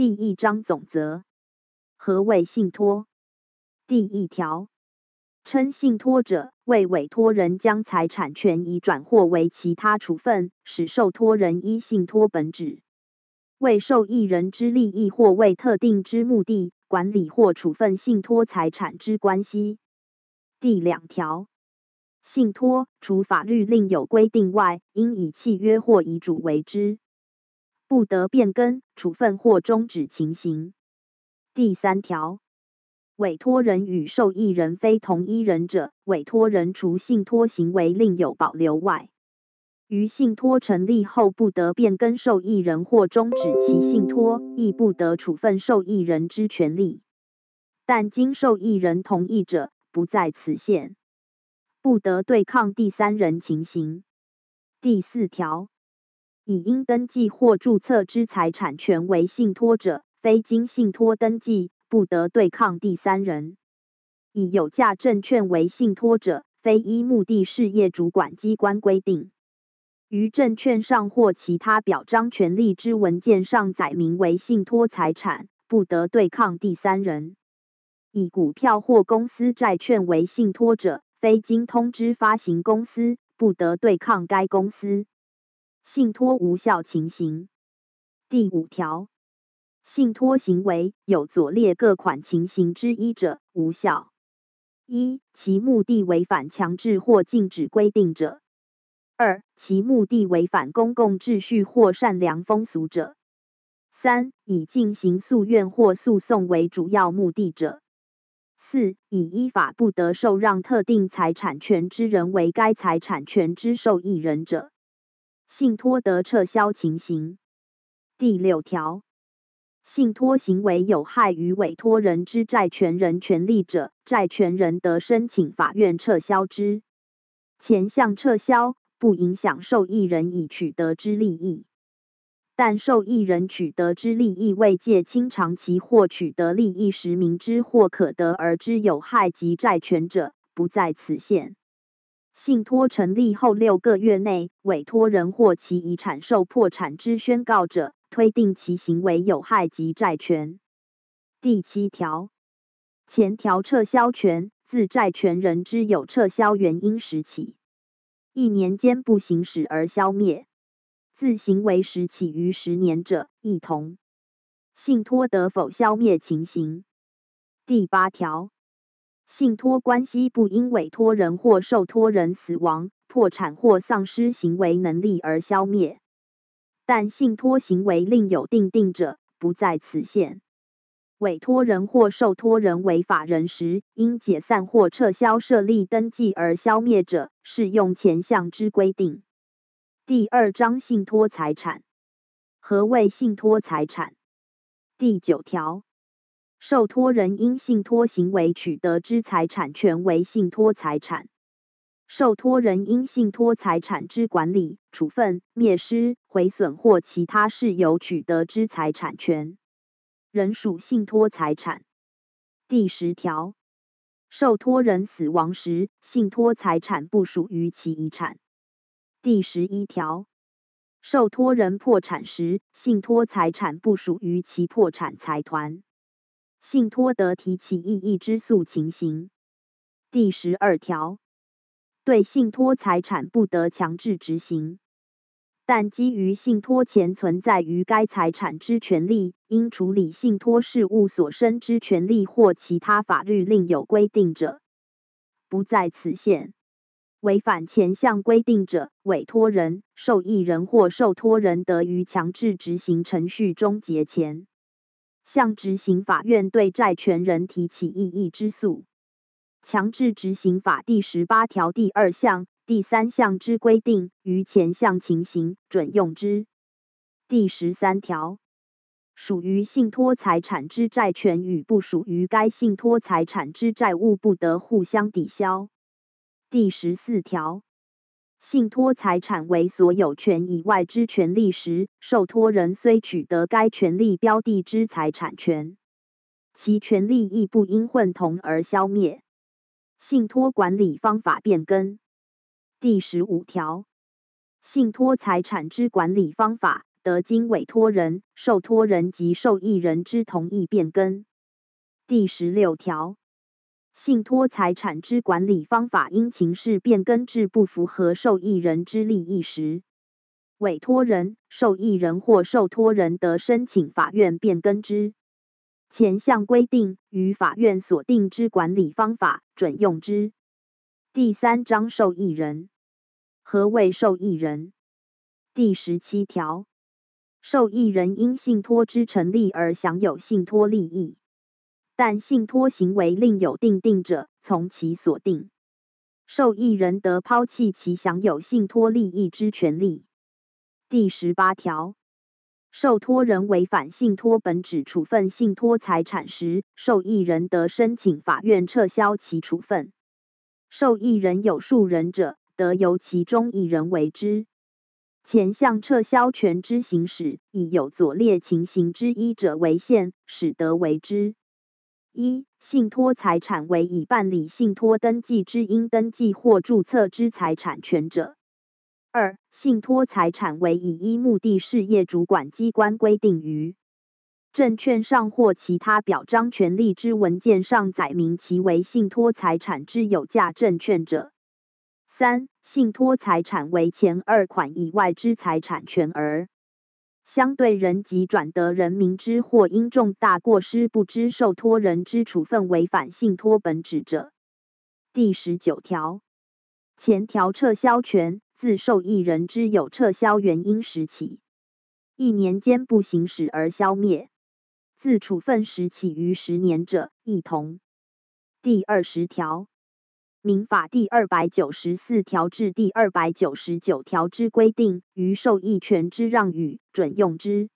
第一章总则。何谓信托？第一条，称信托者，为委托人将财产权移转或为其他处分，使受托人依信托本旨，为受益人之利益或为特定之目的，管理或处分信托财产之关系。第两条，信托除法律另有规定外，应以契约或遗嘱为之。不得变更、处分或终止情形。第三条，委托人与受益人非同一人者，委托人除信托行为另有保留外，于信托成立后不得变更受益人或终止其信托，亦不得处分受益人之权利。但经受益人同意者，不在此限。不得对抗第三人情形。第四条。以应登记或注册之财产权为信托者，非经信托登记，不得对抗第三人。以有价证券为信托者，非依目的事业主管机关规定，于证券上或其他表彰权利之文件上载明为信托财产，不得对抗第三人。以股票或公司债券为信托者，非经通知发行公司，不得对抗该公司。信托无效情形。第五条，信托行为有左列各款情形之一者，无效：一、其目的违反强制或禁止规定者；二、其目的违反公共秩序或善良风俗者；三、以进行诉愿或诉讼为主要目的者；四、以依法不得受让特定财产权之人为该财产权之受益人者。信托得撤销情形。第六条，信托行为有害于委托人之债权人权利者，债权人得申请法院撤销之。前项撤销不影响受益人已取得之利益，但受益人取得之利益未借清偿其或取得利益时明知或可得而知有害及债权者，不在此限。信托成立后六个月内，委托人或其遗产受破产之宣告者，推定其行为有害及债权。第七条，前条撤销权自债权人之有撤销原因时起，一年间不行使而消灭；自行为时起于十年者，亦同。信托得否消灭情形。第八条。信托关系不因委托人或受托人死亡、破产或丧失行为能力而消灭，但信托行为另有定定者，不在此限。委托人或受托人为法人时，因解散或撤销设立登记而消灭者，适用前项之规定。第二章信托财产。何谓信托财产？第九条。受托人因信托行为取得之财产权为信托财产。受托人因信托财产之管理、处分、灭失、毁损或其他事由取得之财产权，仍属信托财产。第十条，受托人死亡时，信托财产不属于其遗产。第十一条，受托人破产时，信托财产不属于其破产财团。信托得提起异议之诉情形。第十二条，对信托财产不得强制执行，但基于信托前存在于该财产之权利，应处理信托事务所生之权利或其他法律另有规定者，不在此限。违反前项规定者，委托人、受益人或受托人得于强制执行程序终结前。向执行法院对债权人提起异议之诉。强制执行法第十八条第二项、第三项之规定，于前项情形准用之。第十三条，属于信托财产之债权与不属于该信托财产之债务不得互相抵消。第十四条。信托财产为所有权以外之权利时，受托人虽取得该权利标的之财产权，其权利亦不因混同而消灭。信托管理方法变更。第十五条，信托财产之管理方法得经委托人、受托人及受益人之同意变更。第十六条，信托财产之管理方法，因情势变更至不符合受益人之利益时，委托人、受益人或受托人得申请法院变更之。前项规定与法院所定之管理方法准用之。第三章受益人。何谓受益人？第十七条。受益人因信托之成立而享有信托利益，但信托行为另有定定者，从其所定。受益人得抛弃其享有信托利益之权利。第十八条，受托人违反信托本旨处分信托财产时，受益人得申请法院撤销其处分。受益人有数人者，得由其中一人为之。前项撤销权之行使，以有左列情形之一者为限，使得为之：一、信托财产为已办理信托登记之应登记或注册之财产权者；二、信托财产为已依目的事业主管机关规定于证券上或其他表彰权利之文件上载明其为信托财产之有价证券者。三、信托财产为前二款以外之财产权而相对人及转得人明知或因重大过失不知受托人之处分违反信托本旨者。第十九条，前条撤销权自受益人之有撤销原因时起，一年间不行使而消灭；自处分时起于十年者，一同。第二十条。民法第二百九十四条至第二百九十九条之规定，于受益权之让与准用之。